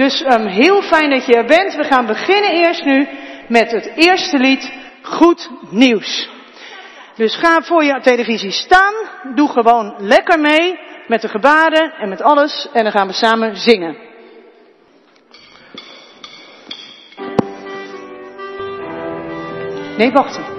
Dus um, heel fijn dat je er bent. We gaan beginnen eerst nu met het eerste lied, Goed Nieuws. Dus ga voor je televisie staan, doe gewoon lekker mee met de gebaren en met alles en dan gaan we samen zingen. Nee, wachten.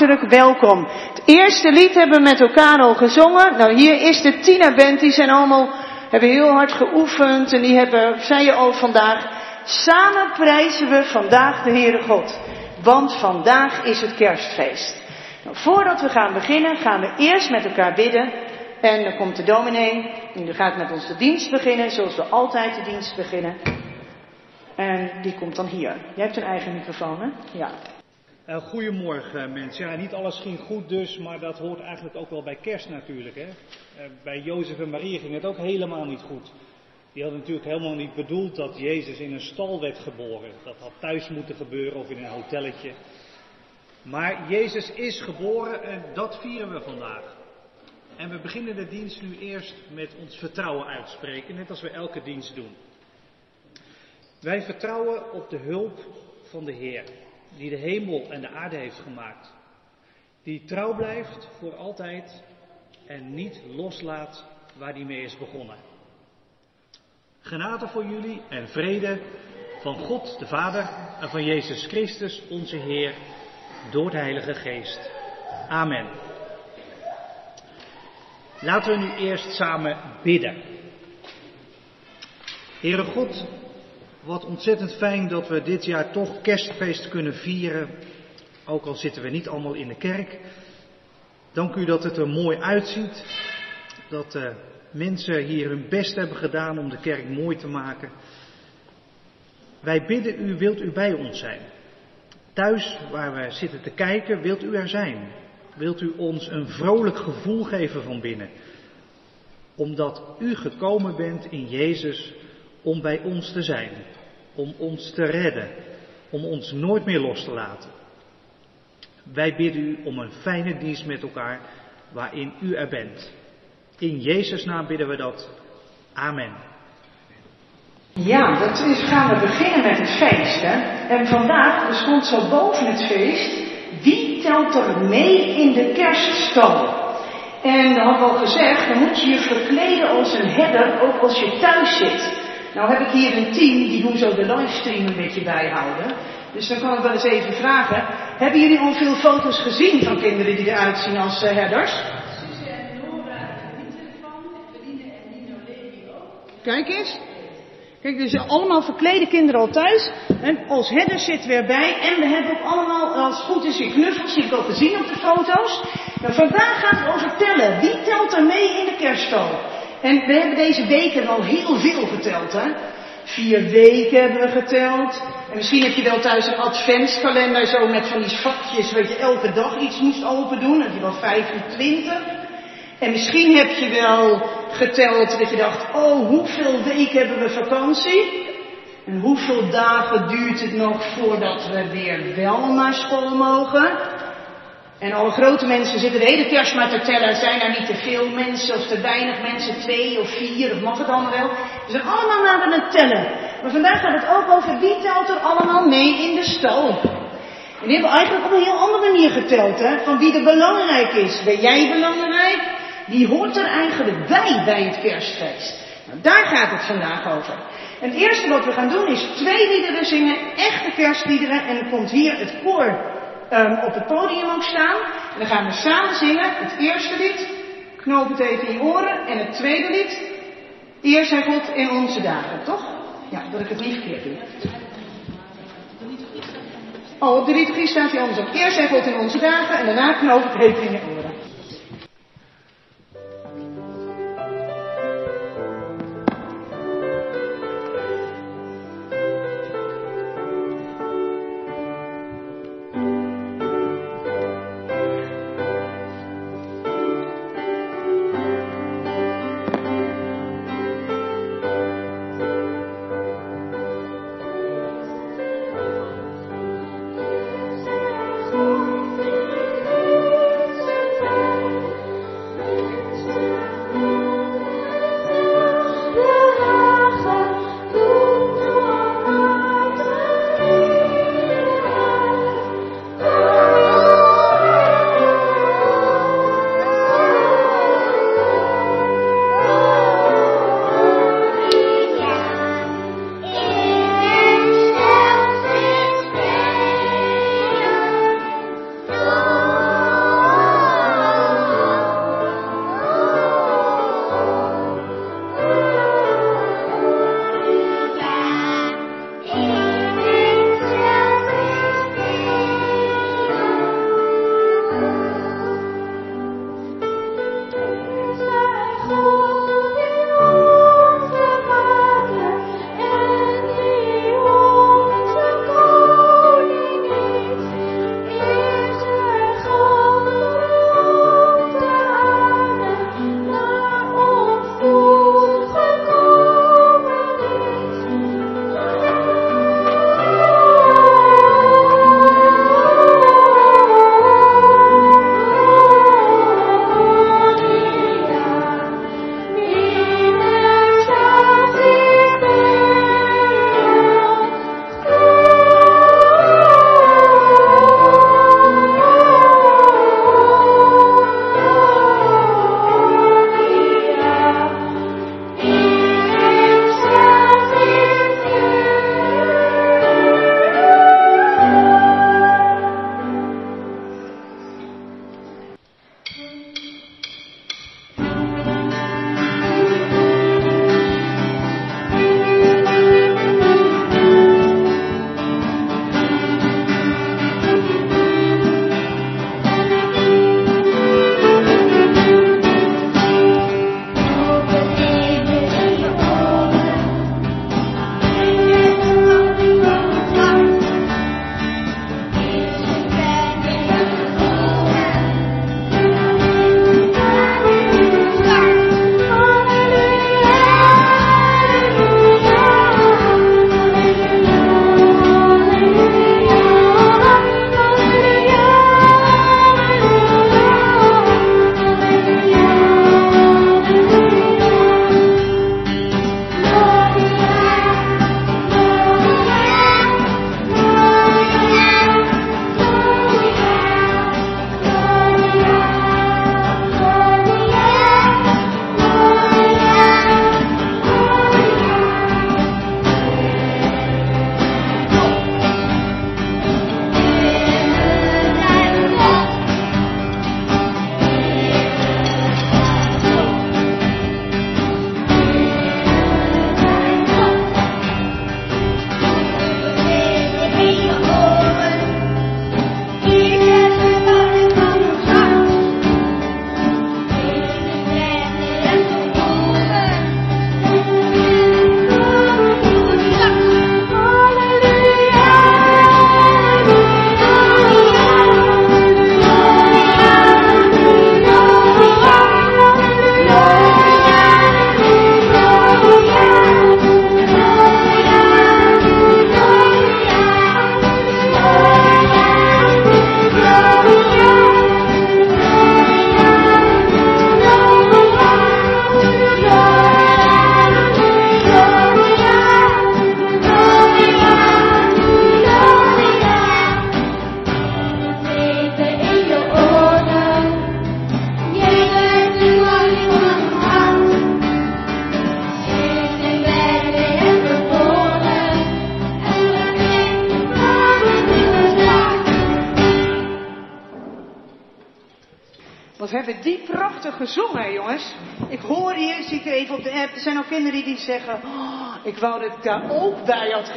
Hartelijk welkom. Het eerste lied hebben we met elkaar al gezongen. Nou, hier is de Tina Band, die zijn allemaal, hebben heel hard geoefend en die hebben, zei je al vandaag. Samen prijzen we vandaag de Heere God, want vandaag is het kerstfeest. Nou, voordat we gaan beginnen, gaan we eerst met elkaar bidden. En dan komt de dominee en die gaat met ons de dienst beginnen, zoals we altijd de dienst beginnen. En die komt dan hier. Jij hebt een eigen microfoon, hè? Ja. Uh, goedemorgen mensen. Ja, niet alles ging goed dus, maar dat hoort eigenlijk ook wel bij kerst natuurlijk. Hè? Uh, bij Jozef en Maria ging het ook helemaal niet goed. Die hadden natuurlijk helemaal niet bedoeld dat Jezus in een stal werd geboren. Dat had thuis moeten gebeuren of in een hotelletje. Maar Jezus is geboren en dat vieren we vandaag. En we beginnen de dienst nu eerst met ons vertrouwen uitspreken, net als we elke dienst doen. Wij vertrouwen op de hulp van de Heer die de hemel en de aarde heeft gemaakt. Die trouw blijft voor altijd en niet loslaat waar die mee is begonnen. Genade voor jullie en vrede van God de Vader en van Jezus Christus onze Heer door de Heilige Geest. Amen. Laten we nu eerst samen bidden. Heere God, wat ontzettend fijn dat we dit jaar toch kerstfeest kunnen vieren, ook al zitten we niet allemaal in de kerk. Dank u dat het er mooi uitziet, dat de mensen hier hun best hebben gedaan om de kerk mooi te maken. Wij bidden u, wilt u bij ons zijn? Thuis waar we zitten te kijken, wilt u er zijn? Wilt u ons een vrolijk gevoel geven van binnen? Omdat u gekomen bent in Jezus om bij ons te zijn, om ons te redden, om ons nooit meer los te laten. Wij bidden u om een fijne dienst met elkaar waarin u er bent. In Jezus' naam bidden we dat. Amen. Ja, dat is, gaan we beginnen met het feest. Hè? En vandaag, er stond zo boven het feest, wie telt er mee in de kerststal? En dan had al gezegd, dan moet je je verkleden als een herder, ook als je thuis zit. Nou heb ik hier een team, die doen zo de livestream een beetje bijhouden. Dus dan kan ik wel eens even vragen, hebben jullie al veel foto's gezien van kinderen die eruit zien als uh, herders? Kijk eens. Kijk, dus allemaal verklede kinderen al thuis. En als herders zitten we erbij. En we hebben ook allemaal, als het goed is, in knuffels. Die ik ook gezien op de foto's. Nou, vandaag gaat het over tellen. Wie telt er mee in de kerststal? En we hebben deze weken al heel veel geteld, hè. Vier weken hebben we geteld. En misschien heb je wel thuis een adventskalender zo met van die vakjes, waar je elke dag iets moest open doen. Dan heb je wel 25. En misschien heb je wel geteld dat je dacht, oh, hoeveel weken hebben we vakantie? En hoeveel dagen duurt het nog voordat we weer wel naar school mogen? En alle grote mensen zitten de hele kerst maar te tellen. Zijn er niet te veel mensen of te weinig mensen? Twee of vier? Of mag het allemaal wel? Ze zijn allemaal naar het tellen. Maar vandaag gaat het ook over wie telt er allemaal mee in de stal. En die hebben eigenlijk op een heel andere manier geteld. Hè? Van wie er belangrijk is. Ben jij belangrijk? Die hoort er eigenlijk bij bij het kerstfeest. Nou, daar gaat het vandaag over. Het eerste wat we gaan doen is twee liederen zingen. Echte kerstliederen. En dan komt hier het koor um, op het podium ook staan. En dan gaan we samen zingen. Het eerste lied, knoop het even in je oren. En het tweede lied, Eer zijn God in onze dagen, toch? Ja, dat ik het niet verkeerd doe. Oh, op de liturgie staat hij anders op. Eerst zijn God in onze dagen en daarna knoop het even in je oren.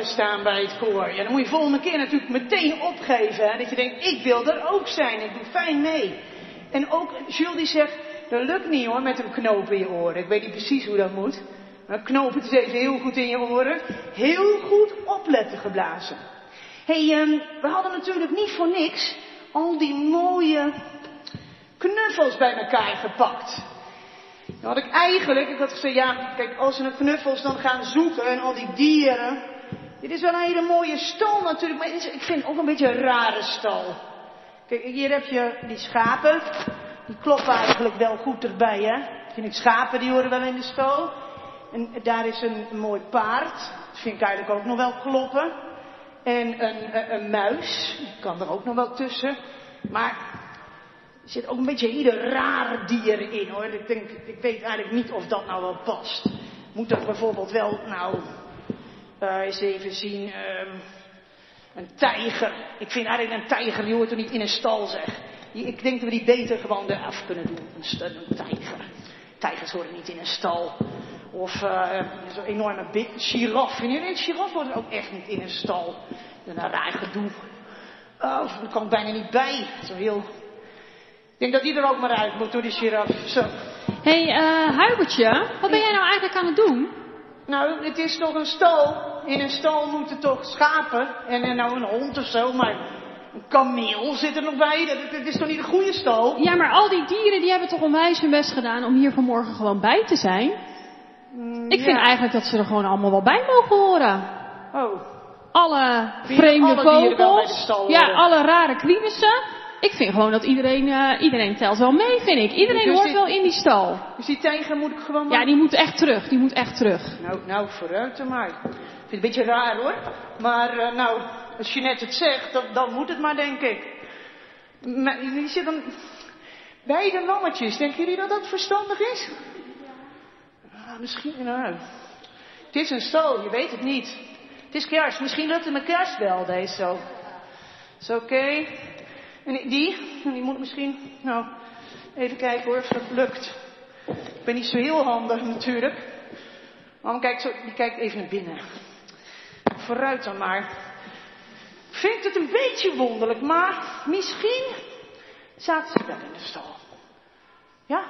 Gestaan bij het koor. Ja, dan moet je volgende keer natuurlijk meteen opgeven. Dat je denkt, ik wil er ook zijn, ik doe fijn mee. En ook Jules die zegt, dat lukt niet hoor, met een knoop in je oren. Ik weet niet precies hoe dat moet. Maar knoop het eens even heel goed in je oren. Heel goed opletten geblazen. Hey, um, we hadden natuurlijk niet voor niks al die mooie knuffels bij elkaar gepakt. Dan had ik eigenlijk, ik had gezegd, ja, kijk, als we een knuffels dan gaan zoeken en al die dieren. Dit is wel een hele mooie stal natuurlijk, maar ik vind het ook een beetje een rare stal. Kijk, hier heb je die schapen. Die kloppen eigenlijk wel goed erbij, hè. Vind ik schapen, die horen wel in de stal. En daar is een, mooi paard. Dat vind ik eigenlijk ook nog wel kloppen. En een, een, muis. Die kan er ook nog wel tussen. Maar er zit ook een beetje hele rare dieren in hoor. Ik, denk, ik weet eigenlijk niet of dat nou wel past. Moet dat bijvoorbeeld wel, nou, uh, eens even zien, um, een tijger. Ik vind eigenlijk een tijger, die hoort er niet in een stal zeg. Ik denk dat we die beter gewoon eraf kunnen doen. Een, een tijger. Tijgers horen niet in een stal. Of uh, zo'n enorme big giraf. Vind je een giraf hoort ook echt niet in een stal. Een raar gedoe. Oh, daar kan bijna niet bij. Zo heel ik denk dat die er ook maar uit moet door die giraf. Zo. Hé, hey, uh, Huibertje, wat ben jij nou eigenlijk aan het doen? Nou, het is toch een stal. In een stal moeten toch schapen en, en nou een hond of zo, maar een kameel zit er nog bij. Dat, dat is toch niet een goede stal? Ja, maar al die dieren die hebben toch onwijs hun best gedaan om hier vanmorgen gewoon bij te zijn? Mm, ik ja. vind eigenlijk dat ze er gewoon allemaal wel bij mogen horen. Oh. Alle vreemde alle vogels. Ja, alle rare kriebelsen. Ik vind gewoon dat iedereen, uh, iedereen telt wel mee, vind ik. Iedereen dus hoort die, wel in die stal. Dus die tijger moet ik gewoon maar... Ja, die moet echt terug. Die moet echt terug. Nou, nou, vooruit dan maar. Ik vind het een beetje raar hoor. Maar uh, nou, als je net het zegt, dan, dan moet het maar, denk ik. Maar die zit dan... Beide lammetjes, denken jullie dat dat verstandig is? Ah, misschien, nou... Het is een stal, je weet het niet. Het is kerst, misschien lukt het met kerst wel, deze zo. Is oké. Okay. En die, die moet misschien, nou, even kijken hoor of dat lukt. Ik ben niet zo heel handig natuurlijk. Maar kijkt zo, die kijkt even naar binnen. Vooruit dan maar. Vindt het een beetje wonderlijk, maar misschien zaten ze wel in de stal. Ja?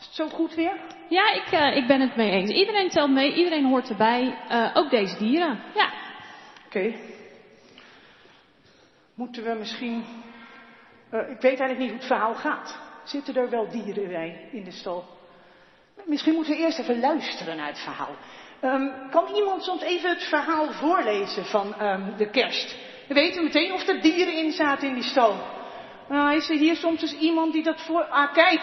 Is het zo goed weer? Ja, ik, uh, ik ben het mee eens. Iedereen telt mee, iedereen hoort erbij. Uh, ook deze dieren. Ja. Oké. Okay. Moeten we misschien uh, ik weet eigenlijk niet hoe het verhaal gaat. Zitten er wel dieren bij in de stal? Misschien moeten we eerst even luisteren naar het verhaal. Um, kan iemand soms even het verhaal voorlezen van um, de kerst? We weten meteen of er dieren in zaten in die stal. Nou, is er hier soms iemand die dat voor... Ah, kijk,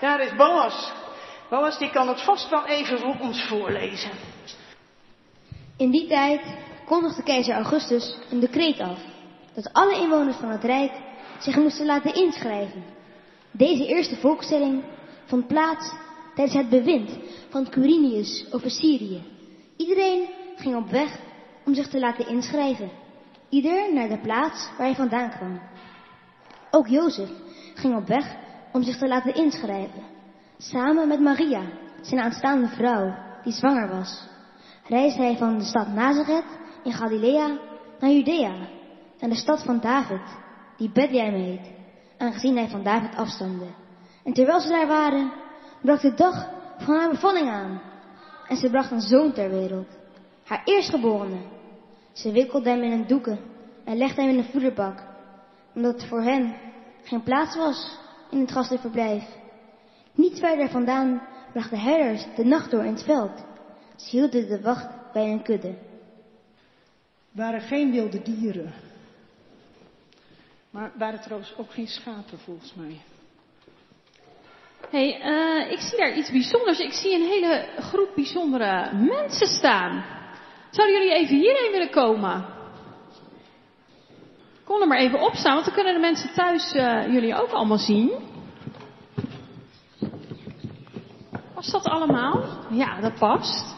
daar is Boas. Boas, die kan het vast wel even voor ons voorlezen. In die tijd kondigde keizer Augustus een decreet af dat alle inwoners van het Rijk zich moesten laten inschrijven. Deze eerste volkstelling vond plaats tijdens het bewind van Quirinius over Syrië. Iedereen ging op weg om zich te laten inschrijven. Ieder naar de plaats waar hij vandaan kwam. Ook Jozef ging op weg om zich te laten inschrijven. Samen met Maria, zijn aanstaande vrouw, die zwanger was, reisde hij van de stad Nazareth in Galilea naar Judea, naar de stad van David, die Bethlehem heet, aangezien hij van David afstamde. En terwijl ze daar waren, brak de dag van haar bevalling aan. En ze bracht een zoon ter wereld, haar eerstgeborene. Ze wikkelde hem in een doeken en legde hem in een voederbak, omdat voor hen geen plaats was in het gastenverblijf. Niet verder vandaan brachten herders de nacht door in het veld. Ze hielden de wacht bij een kudde. waren geen wilde dieren maar waren trouwens ook geen schapen volgens mij. Hé, hey, uh, ik zie daar iets bijzonders. Ik zie een hele groep bijzondere mensen staan. Zouden jullie even hierheen willen komen? Kom er maar even op staan, want dan kunnen de mensen thuis uh, jullie ook allemaal zien. Was dat allemaal? Ja, dat past.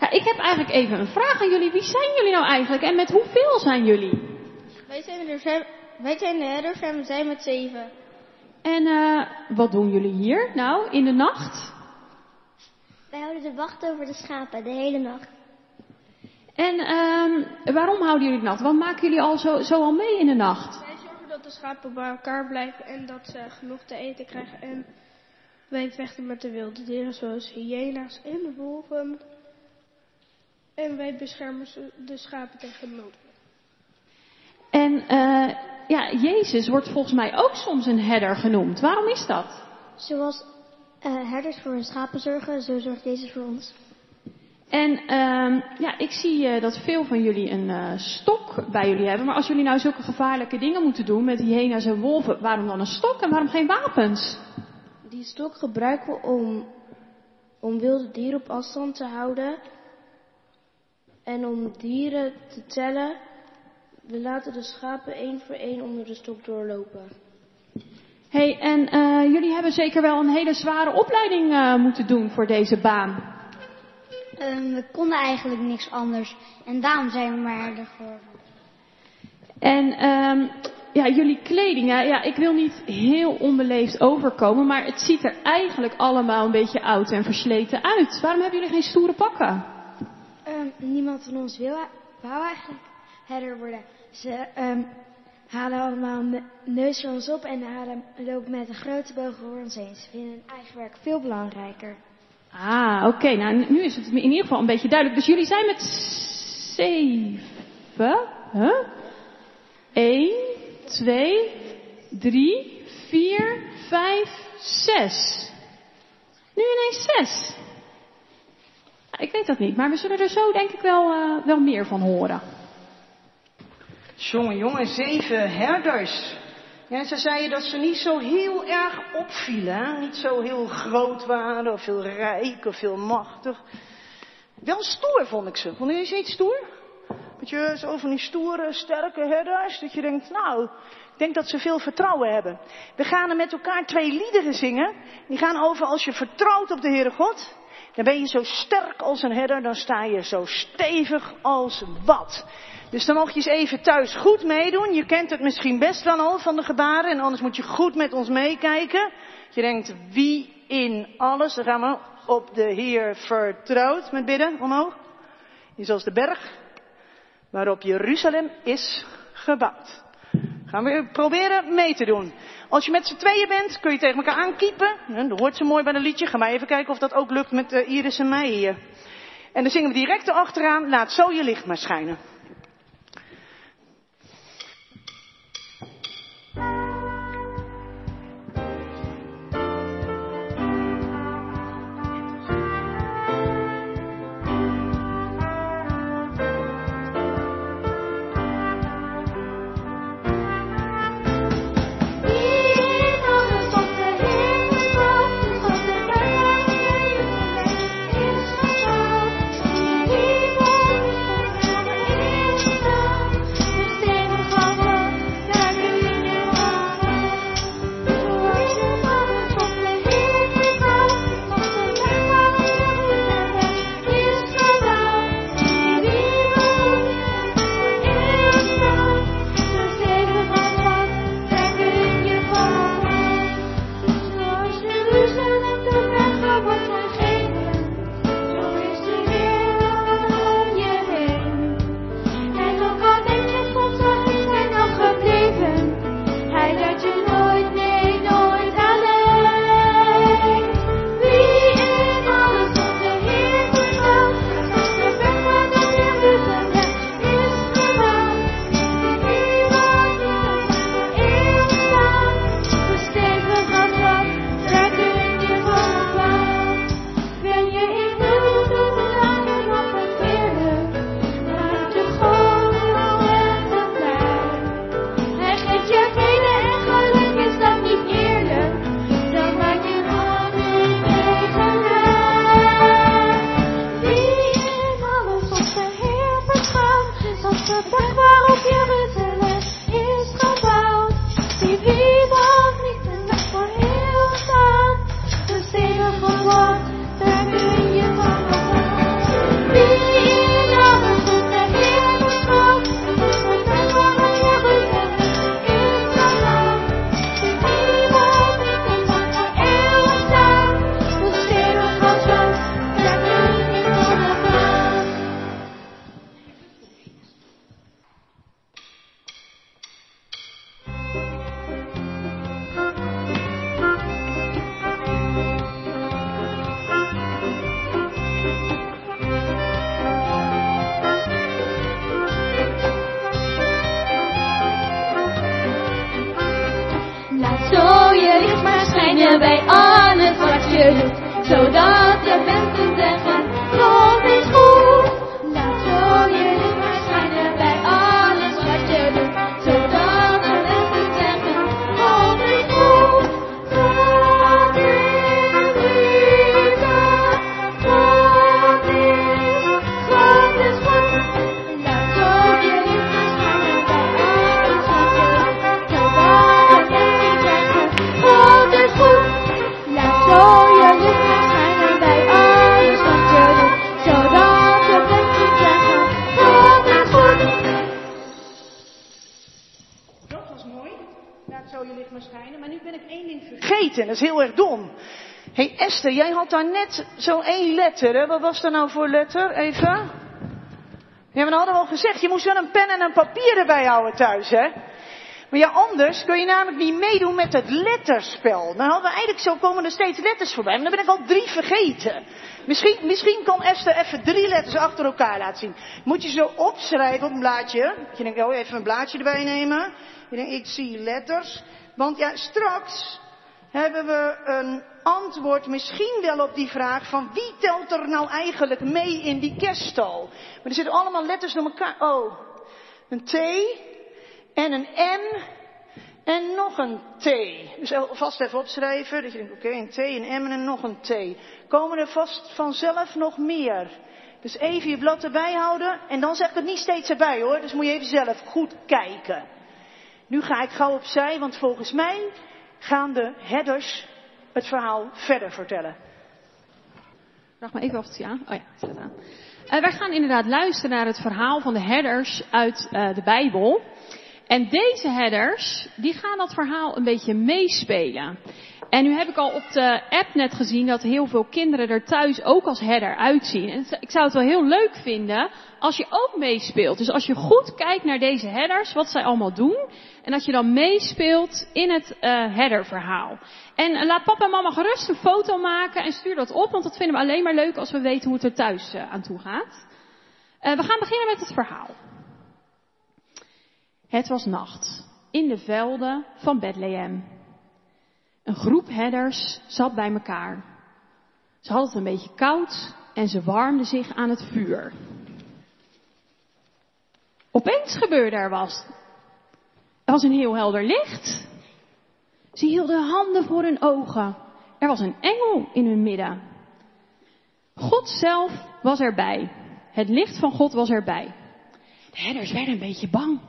Ja, ik heb eigenlijk even een vraag aan jullie. Wie zijn jullie nou eigenlijk en met hoeveel zijn jullie? Wij zijn er wij zijn de herders en we zijn met zeven. En uh, wat doen jullie hier nou in de nacht? Wij houden de wacht over de schapen de hele nacht. En uh, waarom houden jullie de nacht? Wat maken jullie al zo, zo al mee in de nacht? Wij zorgen dat de schapen bij elkaar blijven en dat ze genoeg te eten krijgen. En wij vechten met de wilde dieren zoals hyena's en de wolven. En wij beschermen de schapen tegen nood. En uh, ja, Jezus wordt volgens mij ook soms een herder genoemd. Waarom is dat? Zoals uh, herders voor hun schapen zorgen, zo zorgt Jezus voor ons. En uh, ja, ik zie uh, dat veel van jullie een uh, stok bij jullie hebben. Maar als jullie nou zulke gevaarlijke dingen moeten doen met hyena's en wolven, waarom dan een stok en waarom geen wapens? Die stok gebruiken we om, om wilde dieren op afstand te houden. En om dieren te tellen. We laten de schapen één voor één onder de stok doorlopen. hey, en uh, jullie hebben zeker wel een hele zware opleiding uh, moeten doen voor deze baan. Um, we konden eigenlijk niks anders. En daarom zijn we maar geworden. En um, ja, jullie kleding, ja, ja, ik wil niet heel onbeleefd overkomen, maar het ziet er eigenlijk allemaal een beetje oud en versleten uit. Waarom hebben jullie geen stoere pakken? Um, niemand van ons wil, wou eigenlijk herder worden. Ze um, halen allemaal neus voor ons op en halen, lopen met een grote boog voor ons heen. Ze vinden hun eigen werk veel belangrijker. Ah, oké. Nou, nu is het in ieder geval een beetje duidelijk. Dus jullie zijn met zeven. Huh? Eén, twee, drie, vier, vijf, zes. Nu ineens zes. Ik weet dat niet, maar we zullen er zo denk ik wel, uh, wel meer van horen. Jongen, jongen, zeven herders. Ja, ze zeiden dat ze niet zo heel erg opvielen. Niet zo heel groot waren, of heel rijk, of heel machtig. Wel stoer vond ik ze. Vond je iets stoer? Beetje zo van die stoere, sterke herders. Dat je denkt, nou, ik denk dat ze veel vertrouwen hebben. We gaan er met elkaar twee liederen zingen. Die gaan over als je vertrouwt op de Heere God. Dan ben je zo sterk als een herder, dan sta je zo stevig als wat. Dus dan mag je eens even thuis goed meedoen. Je kent het misschien best wel al van de gebaren. En anders moet je goed met ons meekijken. Je denkt, wie in alles, dan gaan we op de Heer vertrouwd met bidden omhoog. Is als de berg waarop Jeruzalem is gebouwd. Gaan we proberen mee te doen. Als je met z'n tweeën bent, kun je tegen elkaar aankiepen. Dat hoort zo mooi bij een liedje. Ga maar even kijken of dat ook lukt met uh, Iris en mij hier. En dan zingen we direct erachteraan. Laat zo je licht maar schijnen. Jij had daar net zo één letter. Hè? Wat was dat nou voor letter? Even. Ja, we hadden al gezegd, je moest wel een pen en een papier erbij houden thuis, hè? Maar ja, anders kun je namelijk niet meedoen met het letterspel. Dan hadden we eigenlijk zo komen er steeds letters voorbij. Maar dan ben ik al drie vergeten. Misschien, misschien kan Esther even drie letters achter elkaar laten zien. Moet je zo opschrijven op een blaadje. Je denkt, oh, even een blaadje erbij nemen. Je denkt, ik zie letters. Want ja, straks hebben we een antwoord misschien wel op die vraag van wie telt er nou eigenlijk mee in die kerststal. Maar er zitten allemaal letters door elkaar. Oh, een T en een M en nog een T. Dus vast even opschrijven. Dat je denkt, oké, een T, een M en nog een T. Komen er vast vanzelf nog meer. Dus even je blad erbij houden. En dan zeg ik het niet steeds erbij hoor. Dus moet je even zelf goed kijken. Nu ga ik gauw opzij, want volgens mij gaan de headers het verhaal verder vertellen. Vraag maar even of het. Oh ja, staat aan. Uh, wij gaan inderdaad luisteren naar het verhaal van de herders uit uh, de Bijbel. En deze herders, die gaan dat verhaal een beetje meespelen. En nu heb ik al op de app net gezien dat heel veel kinderen er thuis ook als herder uitzien. En ik zou het wel heel leuk vinden als je ook meespeelt. Dus als je goed kijkt naar deze herders, wat zij allemaal doen. En dat je dan meespeelt in het uh, herderverhaal. En laat papa en mama gerust een foto maken en stuur dat op. Want dat vinden we alleen maar leuk als we weten hoe het er thuis uh, aan toe gaat. we gaan beginnen met het verhaal. Het was nacht. In de velden van Bethlehem. Een groep herders zat bij elkaar. Ze hadden het een beetje koud en ze warmden zich aan het vuur. Opeens gebeurde er wat. Er was een heel helder licht. Ze hielden handen voor hun ogen. Er was een engel in hun midden. God zelf was erbij. Het licht van God was erbij. De herders werden een beetje bang.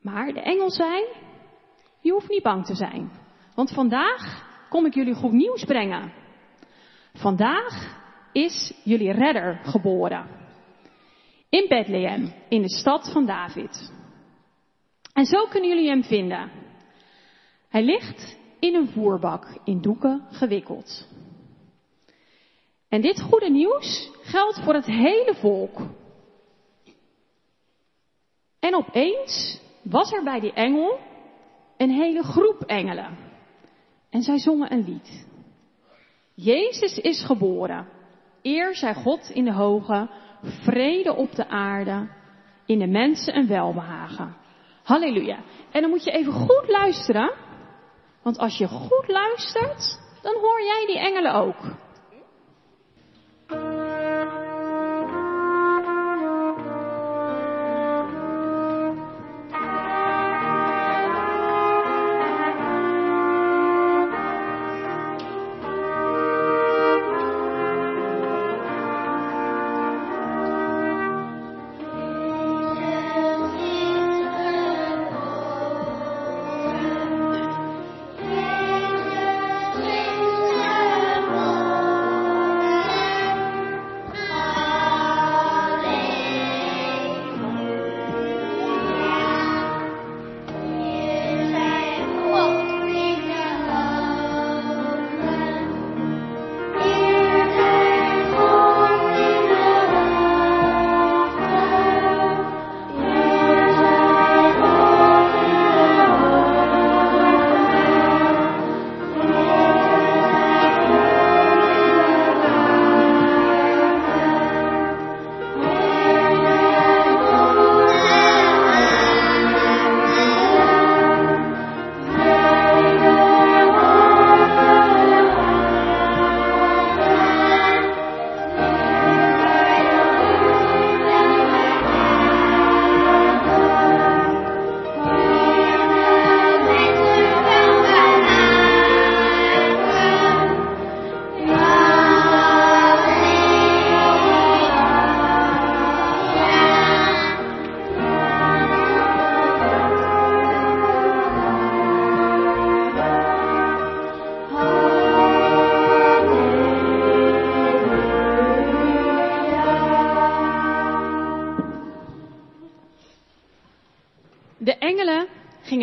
Maar de engel zei, je hoeft niet bang te zijn. Want vandaag kom ik jullie goed nieuws brengen. Vandaag is jullie redder geboren. In Bethlehem, in de stad van David. En zo kunnen jullie hem vinden. Hij ligt in een voerbak in doeken gewikkeld. En dit goede nieuws geldt voor het hele volk. En opeens was er bij die engel een hele groep engelen. En zij zongen een lied. Jezus is geboren. Eer zij God in de hoge, vrede op de aarde, in de mensen een welbehagen. Halleluja. En dan moet je even goed luisteren. Want als je goed luistert, dan hoor jij die engelen ook.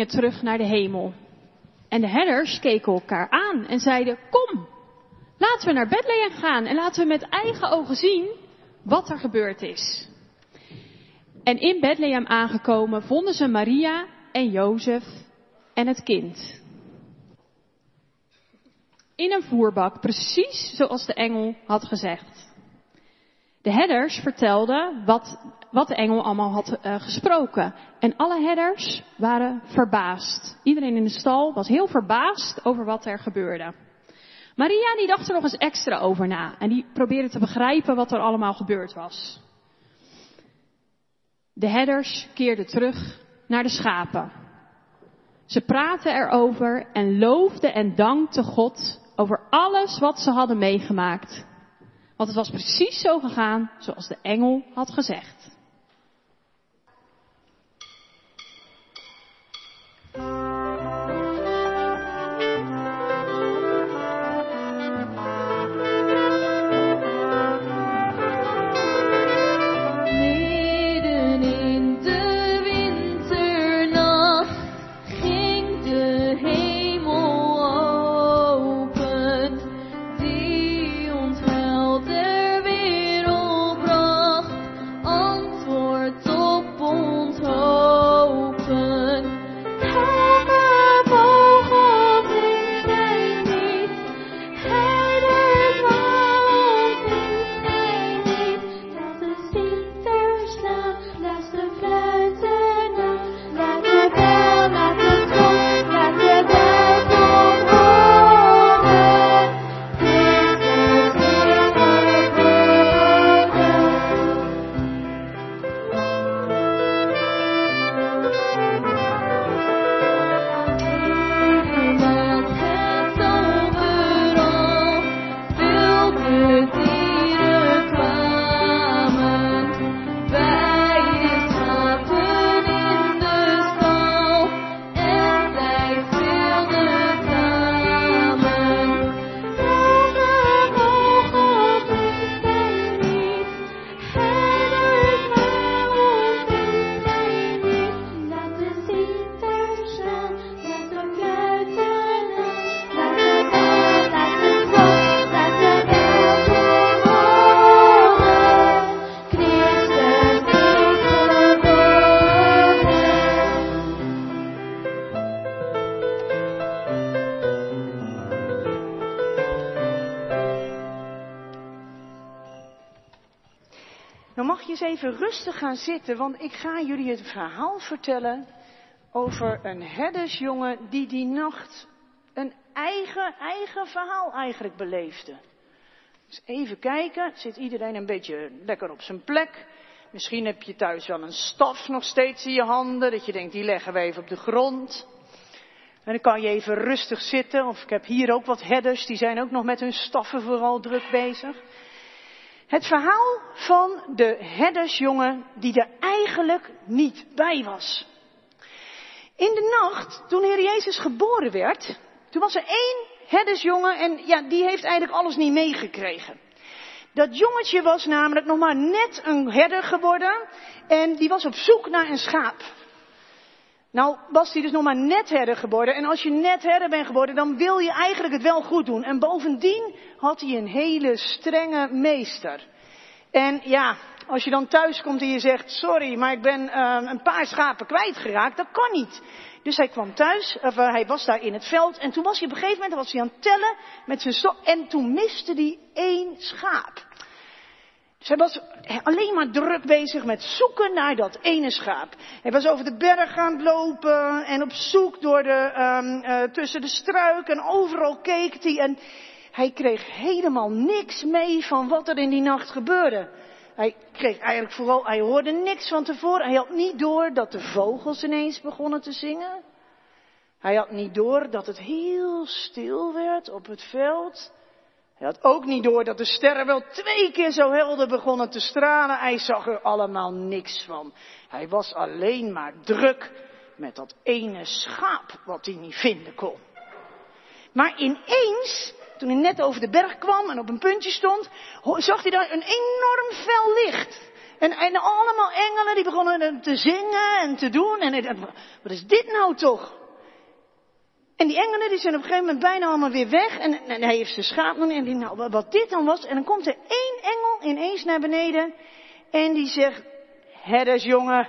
Terug naar de hemel. En de herders keken elkaar aan en zeiden, kom, laten we naar Bethlehem gaan en laten we met eigen ogen zien wat er gebeurd is. En in Bethlehem aangekomen vonden ze Maria en Jozef en het kind. In een voerbak, precies zoals de engel had gezegd. De herders vertelden wat, wat de engel allemaal had uh, gesproken. En alle herders waren verbaasd. Iedereen in de stal was heel verbaasd over wat er gebeurde. Maria die dacht er nog eens extra over na. En die probeerde te begrijpen wat er allemaal gebeurd was. De herders keerden terug naar de schapen. Ze praten erover en loofden en dankten God over alles wat ze hadden meegemaakt. Want het was precies zo gegaan zoals de engel had gezegd. Thank you. Even rustig gaan zitten, want ik ga jullie het verhaal vertellen over een herdersjongen die die nacht een eigen, eigen verhaal eigenlijk beleefde. Dus even kijken, zit iedereen een beetje lekker op zijn plek? Misschien heb je thuis wel een staf nog steeds in je handen, dat je denkt, die leggen we even op de grond. En dan kan je even rustig zitten, of ik heb hier ook wat herders, die zijn ook nog met hun staffen vooral druk bezig. Het verhaal van de herdersjongen die er eigenlijk niet bij was. In de nacht, toen Heer Jezus geboren werd, toen was er één herdersjongen en ja, die heeft eigenlijk alles niet meegekregen. Dat jongetje was namelijk nog maar net een herder geworden en die was op zoek naar een schaap. Nou was hij dus nog maar net herder geworden. En als je net herder bent geworden, dan wil je eigenlijk het wel goed doen. En bovendien had hij een hele strenge meester. En ja, als je dan thuis komt en je zegt, sorry, maar ik ben uh, een paar schapen kwijtgeraakt, dat kan niet. Dus hij kwam thuis, of uh, hij was daar in het veld, en toen was hij op een gegeven moment, was hij aan het tellen met zijn stok, en toen miste hij één schaap. Hij was alleen maar druk bezig met zoeken naar dat ene schaap. Hij was over de berg gaan lopen en op zoek door de, um, uh, tussen de struiken en overal keek hij. En hij kreeg helemaal niks mee van wat er in die nacht gebeurde. Hij kreeg eigenlijk vooral, hij hoorde niks van tevoren. Hij had niet door dat de vogels ineens begonnen te zingen. Hij had niet door dat het heel stil werd op het veld. Hij had ook niet door dat de sterren wel twee keer zo helder begonnen te stralen. Hij zag er allemaal niks van. Hij was alleen maar druk met dat ene schaap wat hij niet vinden kon. Maar ineens, toen hij net over de berg kwam en op een puntje stond, zag hij daar een enorm fel licht. En, en allemaal engelen die begonnen te zingen en te doen. En hij dacht, wat is dit nou toch? En die engelen die zijn op een gegeven moment bijna allemaal weer weg. En, en hij heeft zijn schaap nog En die, nou, wat dit dan was. En dan komt er één engel ineens naar beneden. En die zegt, herdersjongen,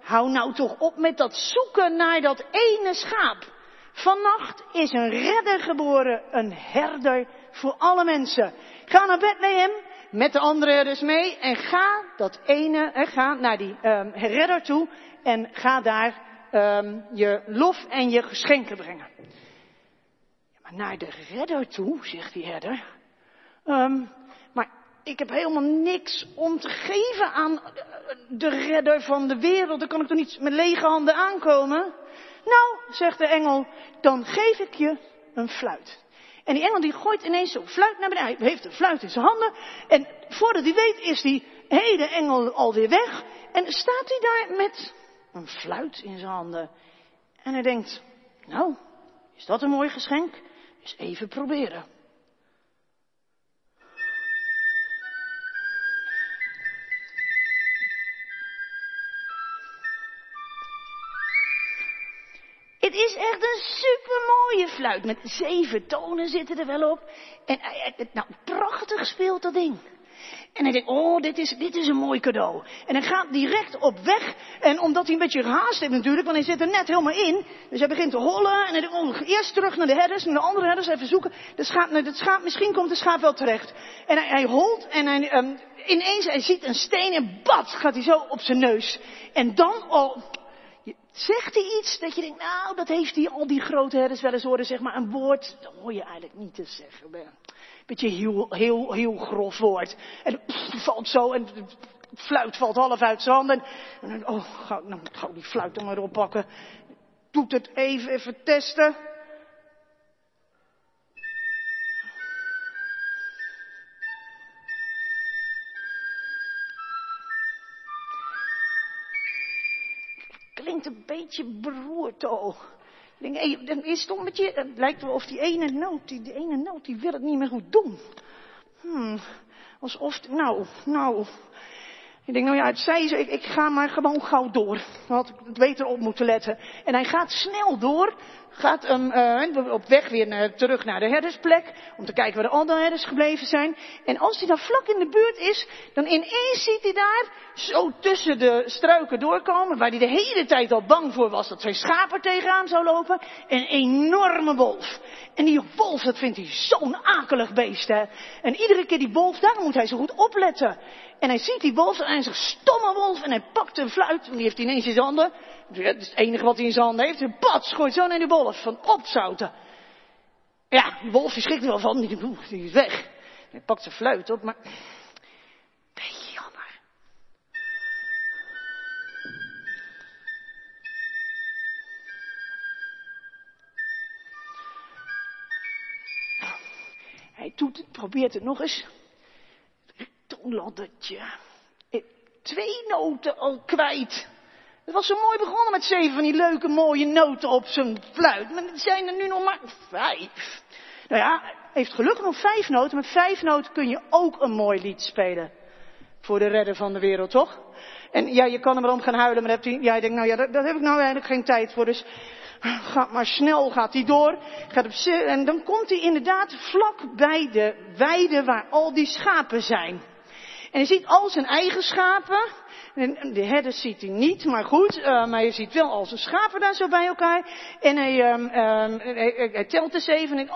hou nou toch op met dat zoeken naar dat ene schaap. Vannacht is een redder geboren, een herder voor alle mensen. Ga naar Bethlehem met de andere herders mee en ga dat ene, eh, ga naar die um, redder toe en ga daar um, je lof en je geschenken brengen. Maar naar de redder toe, zegt die herder. Um, maar ik heb helemaal niks om te geven aan de redder van de wereld. Dan kan ik toch niet met lege handen aankomen? Nou, zegt de engel, dan geef ik je een fluit. En die engel die gooit ineens zo'n fluit naar beneden. Hij heeft een fluit in zijn handen. En voordat hij weet is die hele engel alweer weg. En staat hij daar met een fluit in zijn handen. En hij denkt, nou, is dat een mooi geschenk? Eens even proberen. Het is echt een supermooie fluit. Met zeven tonen zitten er wel op. En nou, prachtig speelt dat ding. En hij denkt, oh, dit is, dit is een mooi cadeau. En hij gaat direct op weg. En omdat hij een beetje gehaast heeft natuurlijk, want hij zit er net helemaal in. Dus hij begint te hollen. En hij denkt, oh, eerst terug naar de herders, naar de andere herders, even zoeken. De schaap, schaap, misschien komt de schaap wel terecht. En hij, hij holt en hij, um, ineens, hij ziet een steen en bad, gaat hij zo op zijn neus. En dan, oh, Zegt hij iets dat je denkt, nou, dat heeft hij al die grote herders wel eens horen, zeg maar, een woord, dat hoor je eigenlijk niet te zeggen. Beetje heel, heel, heel grof woord. En valt zo, en het fluit valt half uit zijn handen. En dan, oh, gauw, nou, gauw die fluit dan maar oppakken. Doet het even, even testen. klinkt een beetje beroerd. Denk, is het met je, het lijkt wel of die ene noot, die, die ene noot, die wil het niet meer goed doen. Hmm, alsof, nou, nou. Ik denk, nou ja, het zei ze, ik, ik ga maar gewoon gauw door. Had ik het beter op moeten letten. En hij gaat snel door, gaat um, uh, op weg weer naar, terug naar de herdersplek, om te kijken waar de andere herders gebleven zijn. En als hij dan vlak in de buurt is, dan ineens ziet hij daar, zo tussen de struiken doorkomen, waar hij de hele tijd al bang voor was dat zijn schaper tegenaan zou lopen, een enorme wolf. En die wolf, dat vindt hij zo'n akelig beest, hè. En iedere keer die wolf, daar moet hij zo goed opletten. En hij ziet die wolf en hij zegt, stomme wolf, en hij pakt een fluit, en die heeft hij ineens in zijn handen. Het enige wat hij in zijn handen heeft. Een pad gooit zo naar die wolf van opzouten. Ja, die wolf schrikt er wel van. Die, is weg. Hij pakt zijn fluit op, maar... Beetje jammer. Hij probeert het nog eens. Toonladdertje. Twee noten al kwijt. Het was zo mooi begonnen met zeven van die leuke mooie noten op zijn fluit. Maar er zijn er nu nog maar vijf. Nou ja, heeft gelukkig nog vijf noten. Met vijf noten kun je ook een mooi lied spelen. Voor de redder van de wereld, toch? En ja, je kan er maar om gaan huilen, maar je denkt, nou ja, daar, heb ik nou eigenlijk geen tijd voor. Dus gaat maar snel, gaat hij door. Gaat op, en dan komt hij inderdaad vlak bij de weide waar al die schapen zijn. En hij ziet al zijn eigen schapen. De herders ziet hij niet, maar goed, uh, maar je ziet wel al zijn schapen daar zo bij elkaar. En hij, um, um, hij, hij telt eens even en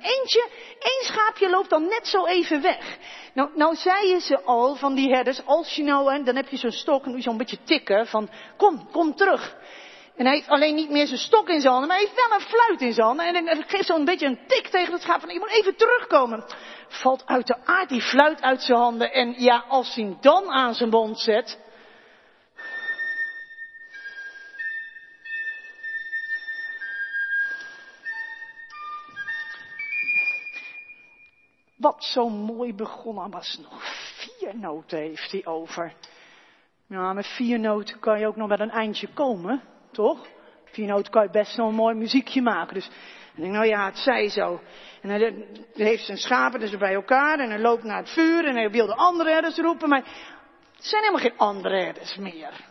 eentje, één schaapje loopt dan net zo even weg. Nou, nou zeiden ze al van die herders, als je nou, en dan heb je zo'n stok en doe je zo'n beetje tikken van, kom, kom terug. En hij heeft alleen niet meer zijn stok in zijn handen, maar hij heeft wel een fluit in zijn handen. En hij geeft zo'n beetje een tik tegen het schaap van, je moet even terugkomen. Valt uit de aard die fluit uit zijn handen. En ja, als hij dan aan zijn mond zet, Wat zo mooi begonnen was, nog vier noten heeft hij over. Ja, met vier noten kan je ook nog wel een eindje komen, toch? Vier noten kan je best zo'n mooi muziekje maken. Dus ik denk, nou ja, het zij zo. En hij heeft zijn schapen dus bij elkaar en hij loopt naar het vuur en hij wil de andere herders roepen. Maar Er zijn helemaal geen andere herders meer.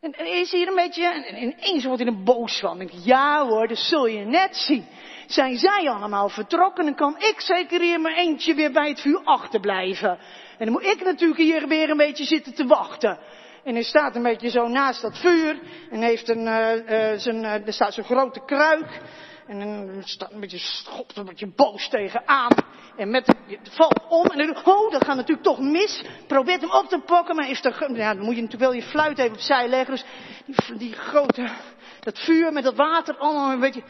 En, en is hier een beetje, en ineens wordt hij er boos van. Ik denk, ja hoor, dat zul je net zien. Zijn zij allemaal vertrokken, dan kan ik zeker hier mijn eentje weer bij het vuur achterblijven. En dan moet ik natuurlijk hier weer een beetje zitten te wachten. En hij staat een beetje zo naast dat vuur. En heeft een, uh, zijn, uh, er staat zo'n grote kruik. En dan staat een beetje, schopt een beetje boos tegenaan. En met, valt om. En dan, oh, dat gaat natuurlijk toch mis. Probeert hem op te pakken. Maar is er, ja, dan moet je natuurlijk wel je fluit even opzij leggen. Dus die, die grote, dat vuur met dat water, allemaal een beetje.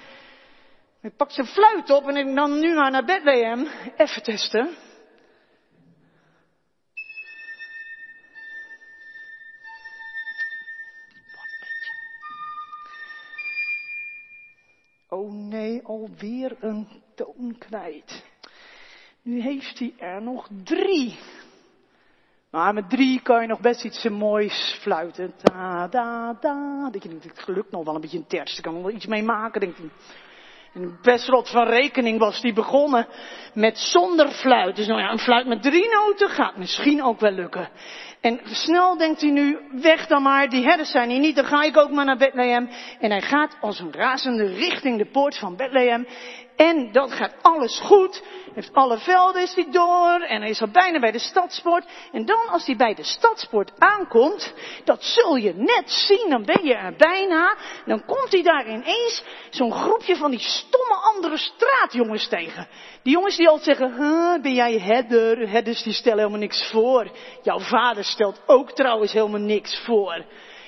Hij pakt zijn fluit op en dan nu naar Bethlehem. Even testen. Oh nee, alweer een toon kwijt. Nu heeft hij er nog drie. Maar met drie kan je nog best iets moois fluiten. Da, da, da. Dat je denkt, het gelukt nog wel een beetje een terts. Ik kan er wel iets mee maken, denk ik. En best rot van rekening was die begonnen met zonder fluit. Dus nou ja, een fluit met drie noten gaat misschien ook wel lukken. En snel denkt hij nu, weg dan maar, die herders zijn hier niet, dan ga ik ook maar naar Bethlehem. En hij gaat als een razende richting de poort van Bethlehem. En dat gaat alles goed. Heeft alle velden is hij door. En hij is al bijna bij de stadspoort. En dan als hij bij de stadspoort aankomt. Dat zul je net zien. Dan ben je er bijna. Dan komt hij daar ineens zo'n groepje van die stomme andere straatjongens tegen. Die jongens die altijd zeggen. Huh, ben jij herder? Herders die stellen helemaal niks voor. Jouw vader stelt ook trouwens helemaal niks voor.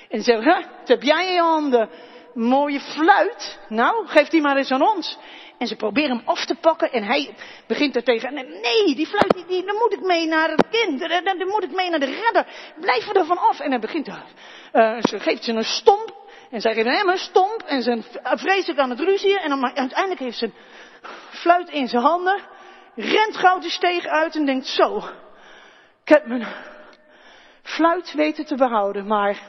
En zeggen. Huh, wat heb jij in je handen? Mooie fluit. Nou, geef die maar eens aan ons. En ze proberen hem af te pakken en hij begint er tegen. Nee, die fluit, die, die, dan moet ik mee naar het kind. Dan, dan moet ik mee naar de redder. Blijf er van af. En hij begint, uh, ze geeft ze een stomp. En zij geeft hem een stomp. En ze vreselijk aan het ruzien. En uiteindelijk heeft ze een fluit in zijn handen. Rent gauw de steeg uit en denkt zo. Ik heb mijn fluit weten te behouden, maar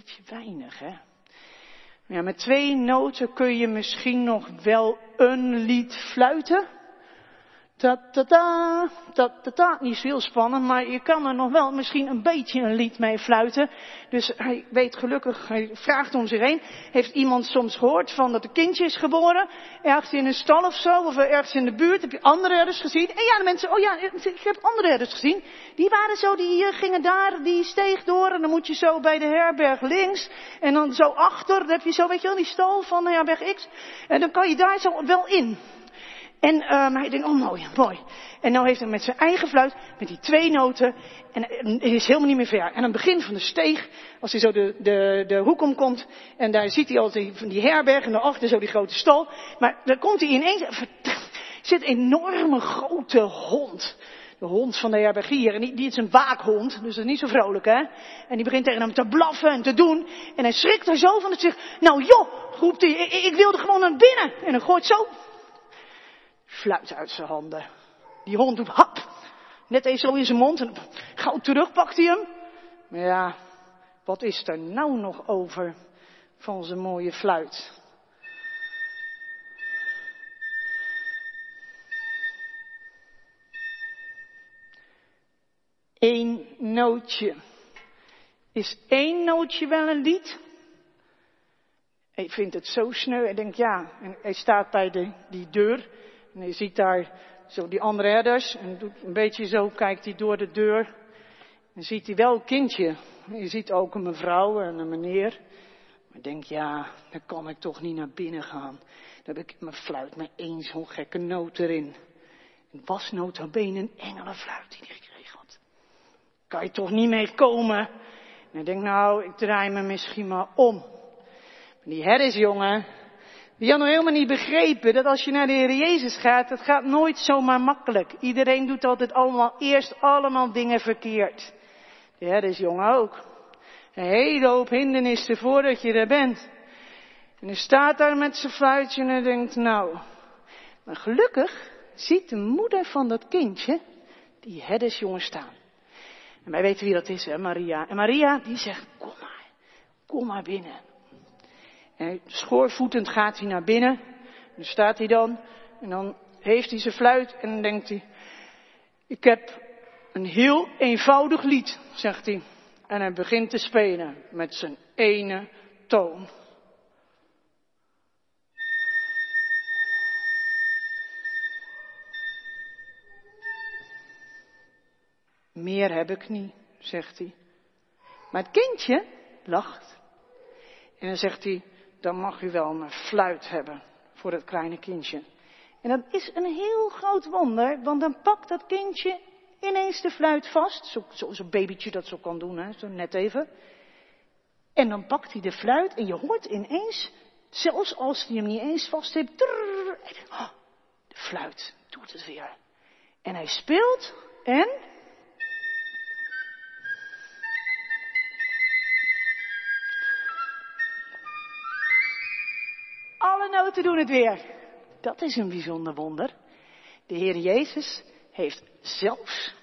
beetje weinig, hè? Ja, met twee noten kun je misschien nog wel een lied fluiten. Ta ta ta, ta ta ta, niet zo heel spannend, maar je kan er nog wel misschien een beetje een lied mee fluiten. Dus hij weet gelukkig, hij vraagt om zich heen. Heeft iemand soms gehoord van dat een kindje is geboren? Ergens in een stal of zo, of ergens in de buurt. Heb je andere herders gezien? En ja, de mensen, oh ja, ik heb andere herders gezien. Die waren zo, die eh, gingen daar, die steeg door. En dan moet je zo bij de herberg links. En dan zo achter, dan heb je zo, weet je wel, die stal van de herberg X. En dan kan je daar zo wel in. En um, hij denkt, oh mooi, mooi. En nou heeft hij met zijn eigen fluit, met die twee noten, en het is helemaal niet meer ver. En aan het begin van de steeg, als hij zo de, de, de hoek omkomt, en daar ziet hij al die, van die herberg, en daarachter zo die grote stal. Maar dan komt hij ineens, zit een enorme grote hond. De hond van de herbergier, en die, die is een waakhond, dus dat is niet zo vrolijk hè. En die begint tegen hem te blaffen en te doen, en hij schrikt er zo van, het zegt, nou joh, roept hij, ik, ik wilde gewoon naar binnen. En dan gooit zo fluit uit zijn handen. Die hond doet hap. Net eens zo in zijn mond en gauw terug pakt hij hem. Maar ja, wat is er nou nog over van zijn mooie fluit? Eén nootje. Is één nootje wel een lied? Hij vindt het zo sneu en denkt ja, en hij staat bij de, die deur en je ziet daar zo die andere herders. En doet een beetje zo, kijkt hij door de deur. En ziet hij wel een kindje. Je ziet ook een mevrouw en een meneer. Maar denk, ja, dan kan ik toch niet naar binnen gaan. Dan heb ik mijn fluit met één zo'n gekke noot erin. Het was nota bene een engelenfluit die hij gekregen had. Kan je toch niet mee komen? En ik denk, nou, ik draai me misschien maar om. Maar die herdesjongen, die had nog helemaal niet begrepen dat als je naar de Heer Jezus gaat, dat gaat nooit zomaar makkelijk. Iedereen doet altijd allemaal, eerst allemaal dingen verkeerd. De herdersjongen ook. Een hele hoop hindernissen voordat je er bent. En hij staat daar met zijn fluitje en denkt, nou, maar gelukkig ziet de moeder van dat kindje die herdersjongen staan. En wij weten wie dat is, hè, Maria. En Maria, die zegt, kom maar, kom maar binnen. En schoorvoetend gaat hij naar binnen. En dan staat hij dan. En dan heeft hij zijn fluit. En dan denkt hij. Ik heb een heel eenvoudig lied, zegt hij. En hij begint te spelen met zijn ene toon. Meer heb ik niet, zegt hij. Maar het kindje lacht. En dan zegt hij, dan mag u wel een fluit hebben voor het kleine kindje. En dat is een heel groot wonder, want dan pakt dat kindje ineens de fluit vast. Zo'n zo, babytje dat zo kan doen, hè, zo net even. En dan pakt hij de fluit en je hoort ineens, zelfs als hij hem niet eens vast heeft, oh, de fluit doet het weer. En hij speelt en Noten doen het weer. Dat is een bijzonder wonder. De Heer Jezus heeft zelfs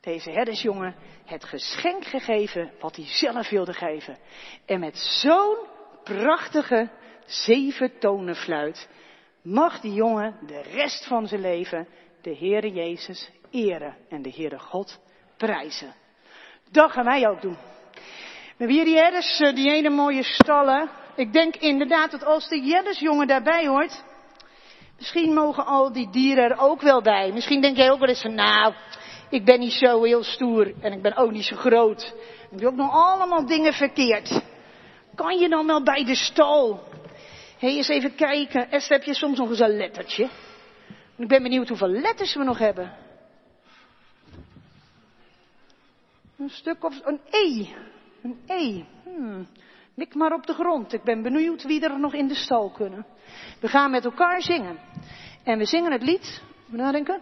deze herdersjongen het geschenk gegeven wat hij zelf wilde geven. En met zo'n prachtige zeven tonen fluit mag die jongen de rest van zijn leven de Heere Jezus eren en de Heere God prijzen. Dat gaan wij ook doen. We hebben hier die herders, eh, die ene mooie stallen. Ik denk inderdaad dat als de herdersjongen daarbij hoort, misschien mogen al die dieren er ook wel bij. Misschien denk jij ook wel eens van, nou, ik ben niet zo heel stoer en ik ben ook niet zo groot. Ik doe ook nog allemaal dingen verkeerd. Kan je dan wel bij de stal? Hé, hey, eens even kijken. Esther, heb je soms nog eens een lettertje? Ik ben benieuwd hoeveel letters we nog hebben. Een stuk of een E. Een E. Hmm. Mik maar op de grond. Ik ben benieuwd wie er nog in de stal kunnen. We gaan met elkaar zingen. En we zingen het lied. Nadenken?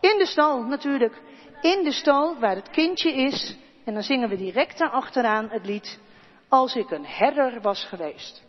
In de stal, natuurlijk. In de stal waar het kindje is. En dan zingen we direct daarachteraan het lied. Als ik een herder was geweest.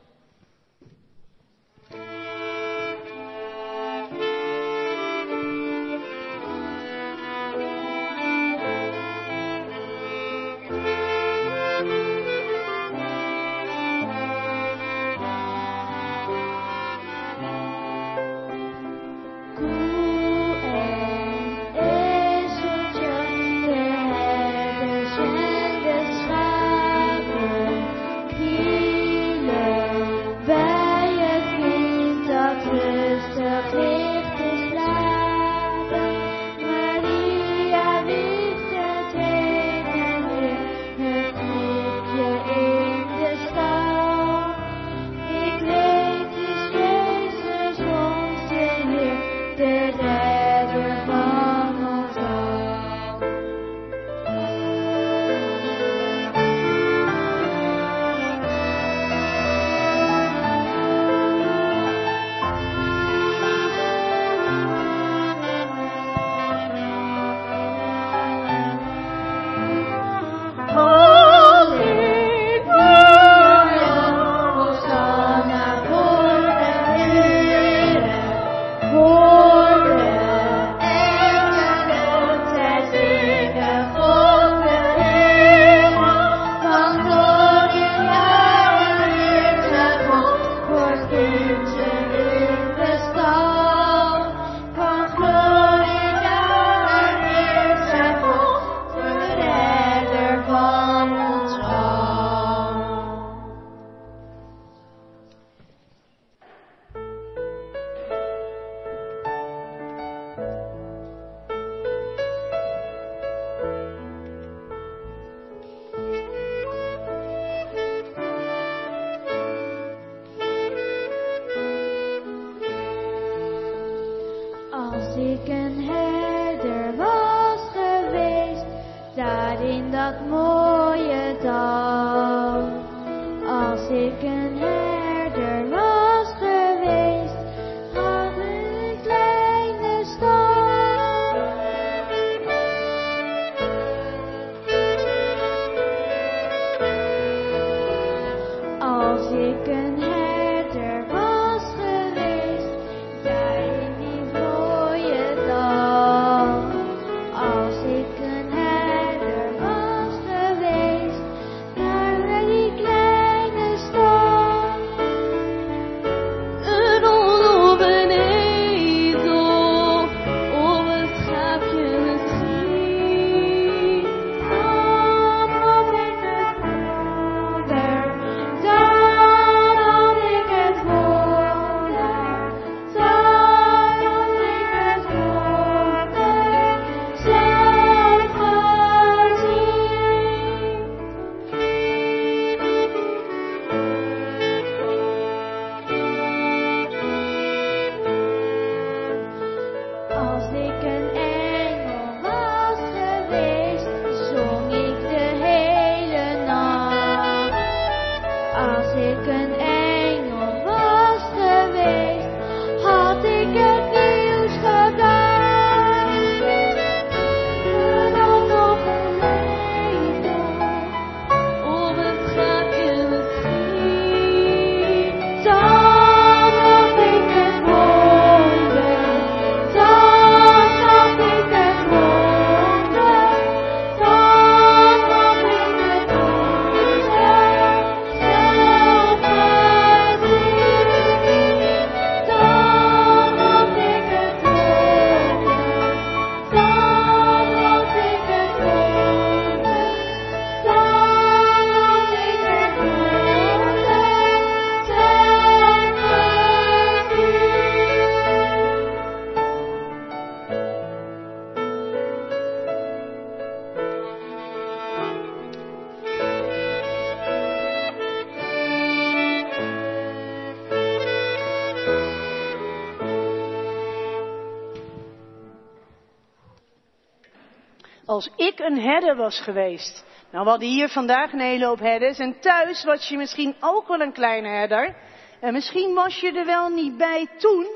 Een herder was geweest. Nou, we hadden hier vandaag een hele hoop herders. En thuis was je misschien ook wel een kleine herder. En misschien was je er wel niet bij toen.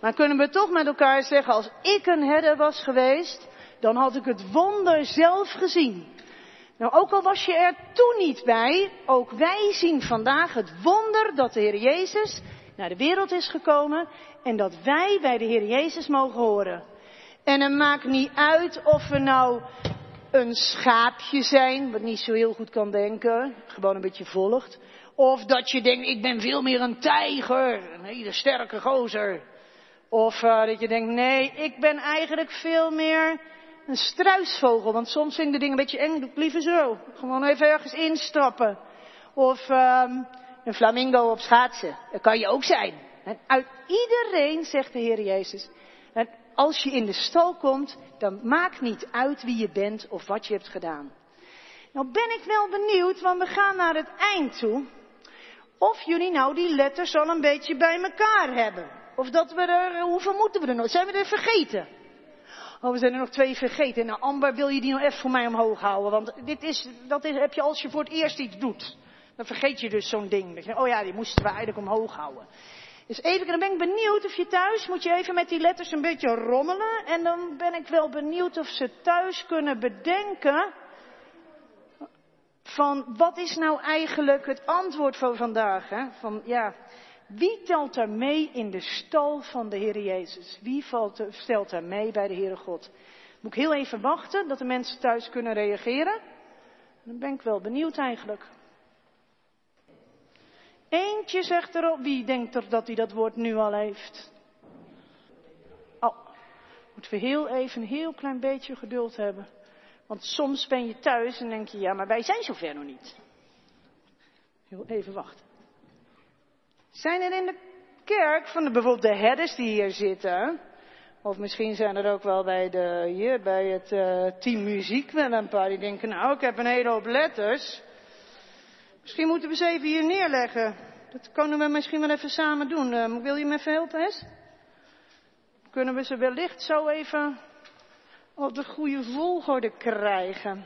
Maar kunnen we toch met elkaar zeggen, als ik een herder was geweest, dan had ik het wonder zelf gezien. Nou, ook al was je er toen niet bij, ook wij zien vandaag het wonder dat de Heer Jezus naar de wereld is gekomen en dat wij bij de Heer Jezus mogen horen. En het maakt niet uit of we nou een schaapje zijn, wat niet zo heel goed kan denken, gewoon een beetje volgt. Of dat je denkt, ik ben veel meer een tijger, een hele sterke gozer. Of uh, dat je denkt, nee, ik ben eigenlijk veel meer een struisvogel. Want soms vind de dingen een beetje eng, doe ik liever zo. Gewoon even ergens instappen. Of um, een flamingo op schaatsen. Dat kan je ook zijn. En uit iedereen, zegt de Heer Jezus, als je in de stal komt, dan maakt niet uit wie je bent of wat je hebt gedaan. Nou ben ik wel benieuwd, want we gaan naar het eind toe. Of jullie nou die letters al een beetje bij elkaar hebben. Of dat we er, hoeveel moeten we er nog? Zijn we er vergeten? Oh, we zijn er nog twee vergeten. Nou, Amber, wil je die nog even voor mij omhoog houden? Want dit is, dat is, heb je als je voor het eerst iets doet. Dan vergeet je dus zo'n ding. oh ja, die moesten we eigenlijk omhoog houden. Dus even, dan ben ik benieuwd of je thuis, moet je even met die letters een beetje rommelen. En dan ben ik wel benieuwd of ze thuis kunnen bedenken. Van wat is nou eigenlijk het antwoord voor vandaag? Hè? Van ja, wie telt er mee in de stal van de Heer Jezus? Wie valt, stelt er mee bij de Heere God? Moet ik heel even wachten dat de mensen thuis kunnen reageren? Dan ben ik wel benieuwd eigenlijk. Eentje zegt erop, wie denkt er dat hij dat woord nu al heeft? Oh, moeten we heel even een heel klein beetje geduld hebben. Want soms ben je thuis en denk je, ja, maar wij zijn zover nog niet. Heel even wachten. Zijn er in de kerk van de, bijvoorbeeld de herders die hier zitten, of misschien zijn er ook wel bij, de, hier, bij het uh, team muziek wel een paar die denken, nou ik heb een hele hoop letters. Misschien moeten we ze even hier neerleggen. Dat kunnen we misschien wel even samen doen. Uh, wil je me even helpen, Hes? Kunnen we ze wellicht zo even op de goede volgorde krijgen.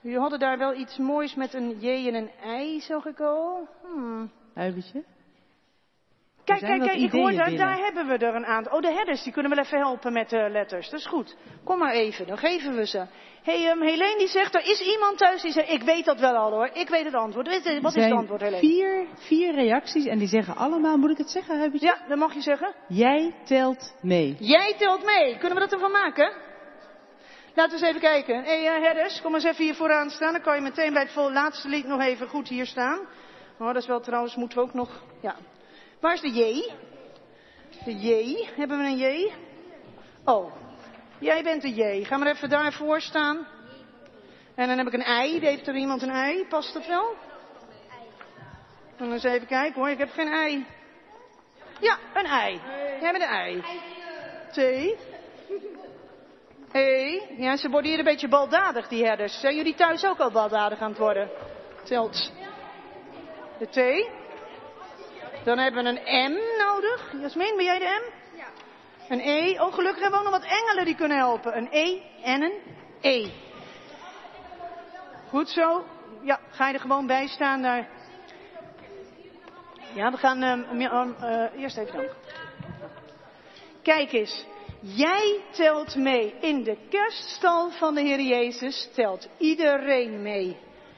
Jullie hadden daar wel iets moois met een J en een I, zag ik al. Hmm. Kijk, kijk, kijk, ik hoor daar, daar hebben we er een aantal. Oh, de herders, die kunnen wel even helpen met de letters. Dat is goed. Kom maar even, dan geven we ze. Hé, hey, um, Helene die zegt, er is iemand thuis die zegt, ik weet dat wel al hoor. Ik weet het antwoord. Wat is, het antwoord, Helene? Vier, vier reacties en die zeggen allemaal, moet ik het zeggen, Huibertje? Ja, dat mag je zeggen. Jij telt mee. Jij telt mee. Kunnen we dat ervan maken? Laten we eens even kijken. Hé, hey, uh, herders, kom eens even hier vooraan staan. Dan kan je meteen bij het laatste lied nog even goed hier staan. Oh, dat is wel trouwens, moeten we ook nog, ja. Waar is de J? De J, hebben we een J? Oh, jij bent de J. Ga maar even daarvoor staan. En dan heb ik een I. Heeft er iemand een I? Past dat wel? Dan eens even kijken hoor, ik heb geen I. Ja, een I. Jij bent een I. T. E. Ja, ze worden hier een beetje baldadig, die herders. Zijn jullie thuis ook al baldadig aan het worden? Telt. De T. Dan hebben we een M nodig. Jasmin, ben jij de M? Ja. Een E. Oh, gelukkig hebben we ook nog wat engelen die kunnen helpen. Een E en een E. Goed zo. Ja, ga je er gewoon bij staan daar. Ja, we gaan uh, uh, eerst even danken. Kijk eens. Jij telt mee. In de kerststal van de Heer Jezus telt iedereen mee.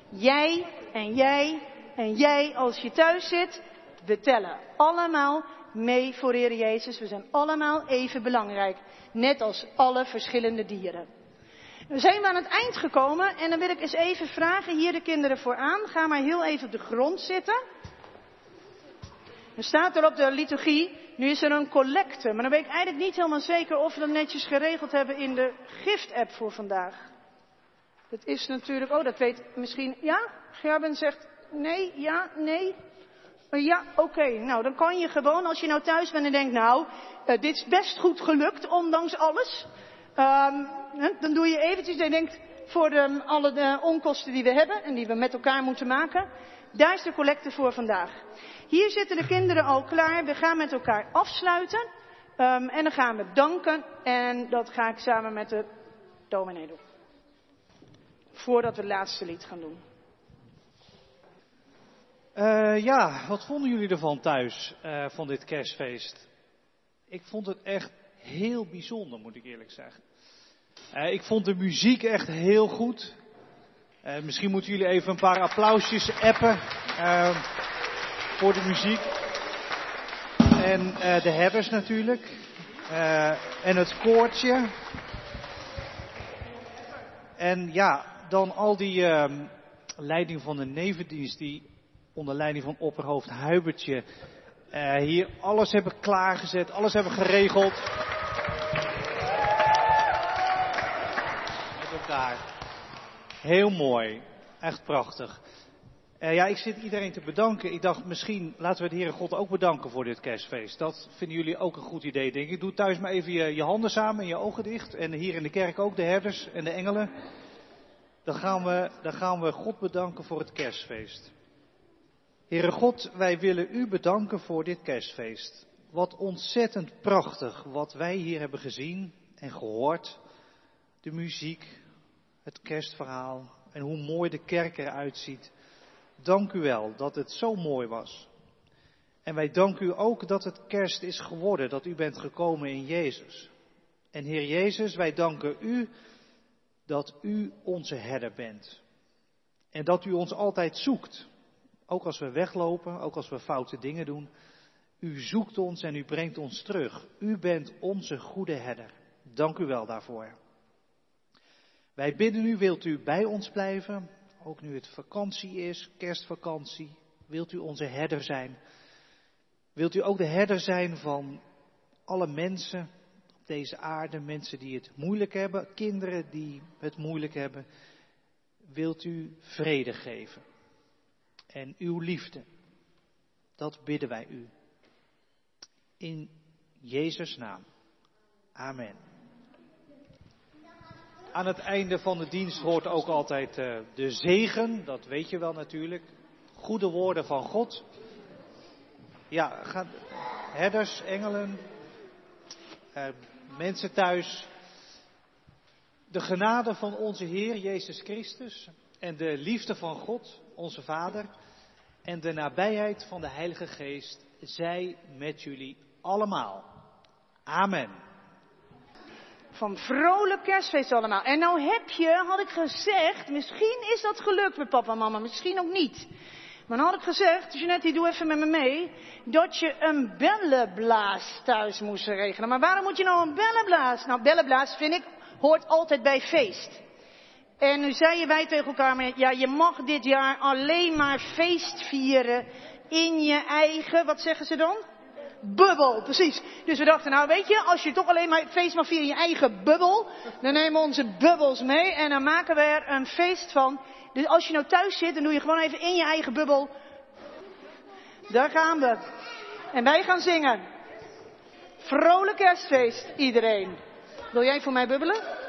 Jij en jij en jij als je thuis zit. We tellen allemaal mee voor Heer Jezus. We zijn allemaal even belangrijk. Net als alle verschillende dieren. We zijn aan het eind gekomen en dan wil ik eens even vragen, hier de kinderen vooraan, ga maar heel even op de grond zitten. Er staat er op de liturgie, nu is er een collecte, maar dan weet ik eigenlijk niet helemaal zeker of we dat netjes geregeld hebben in de gift-app voor vandaag. Dat is natuurlijk, oh dat weet misschien, ja? Gerben zegt nee, ja, nee. Ja, oké. Nou, dan kan je gewoon, als je nou thuis bent en denkt, nou, uh, dit is best goed gelukt, ondanks alles. Um, dan doe je eventjes, je denkt, voor de, alle de onkosten die we hebben en die we met elkaar moeten maken. Daar is de collecte voor vandaag. Hier zitten de kinderen al klaar. We gaan met elkaar afsluiten. Um, en dan gaan we danken. En dat ga ik samen met de dominee doen. Voordat we het laatste lied gaan doen. Uh, ja, wat vonden jullie ervan thuis, uh, van dit kerstfeest? Ik vond het echt heel bijzonder, moet ik eerlijk zeggen. Uh, ik vond de muziek echt heel goed. misschien moeten jullie even een paar applausjes appen voor de muziek. En de herders natuurlijk. en het koortje. En ja, dan al die ehm, leiding van de nevendienst die onder leiding van opperhoofd Huibertje uh, hier alles hebben klaargezet, alles hebben geregeld. Met elkaar. Heel mooi. Echt prachtig. Uh, ja, ik zit iedereen te bedanken. Ik dacht, misschien laten we de Heere God ook bedanken voor dit kerstfeest. Dat vinden jullie ook een goed idee, denk ik. Doe thuis maar even je, je handen samen en je ogen dicht. En hier in de kerk ook, de herders en de engelen. Dan gaan we, dan gaan we God bedanken voor het kerstfeest. Heere God, wij willen u bedanken voor dit kerstfeest. Wat ontzettend prachtig wat wij hier hebben gezien en gehoord. De muziek, het kerstverhaal en hoe mooi de kerk eruit ziet. Dank u wel dat het zo mooi was. En wij danken u ook dat het kerst is geworden, dat u bent gekomen in Jezus. En Heer Jezus, wij danken u dat u onze herder bent. En dat u ons altijd zoekt. Ook als we weglopen, ook als we foute dingen doen. U zoekt ons en u brengt ons terug. U bent onze goede herder. Dank u wel daarvoor. Wij bidden u, wilt u bij ons blijven? Ook nu het vakantie is, kerstvakantie. Wilt u onze herder zijn? Wilt u ook de herder zijn van alle mensen op deze aarde, mensen die het moeilijk hebben, kinderen die het moeilijk hebben? Wilt u vrede geven? En uw liefde. Dat bidden wij u. In Jezus' naam. Amen. Aan het einde van de dienst hoort ook altijd uh, de zegen, dat weet je wel natuurlijk. Goede woorden van God. Ja, herders, engelen, uh, mensen thuis. De genade van onze Heer Jezus Christus en de liefde van God, onze Vader en de nabijheid van de Heilige Geest zij met jullie allemaal. Amen. Van vrolijk kerstfeest allemaal. En nou heb je, had ik gezegd, misschien is dat gelukt met papa en mama, misschien ook niet. Maar dan had ik gezegd, Jeanette, doe even met me mee, dat je een bellenblaas thuis moest regelen. Maar waarom moet je nou een bellenblaas? Nou, bellenblaas vind ik, hoort altijd bij feest. En nu zeiden wij tegen elkaar, ja, je mag dit jaar alleen maar feest vieren in je eigen, wat zeggen ze dan? Bubbel, precies. Dus we dachten, nou weet je, als je toch alleen maar feest mag vieren in je eigen bubbel, dan nemen we onze bubbels mee en dan maken we er een feest van. Dus als je nou thuis zit, dan doe je gewoon even in je eigen bubbel. Daar gaan we. En wij gaan zingen. Vrolijk kerstfeest, iedereen. Wil jij voor mij bubbelen?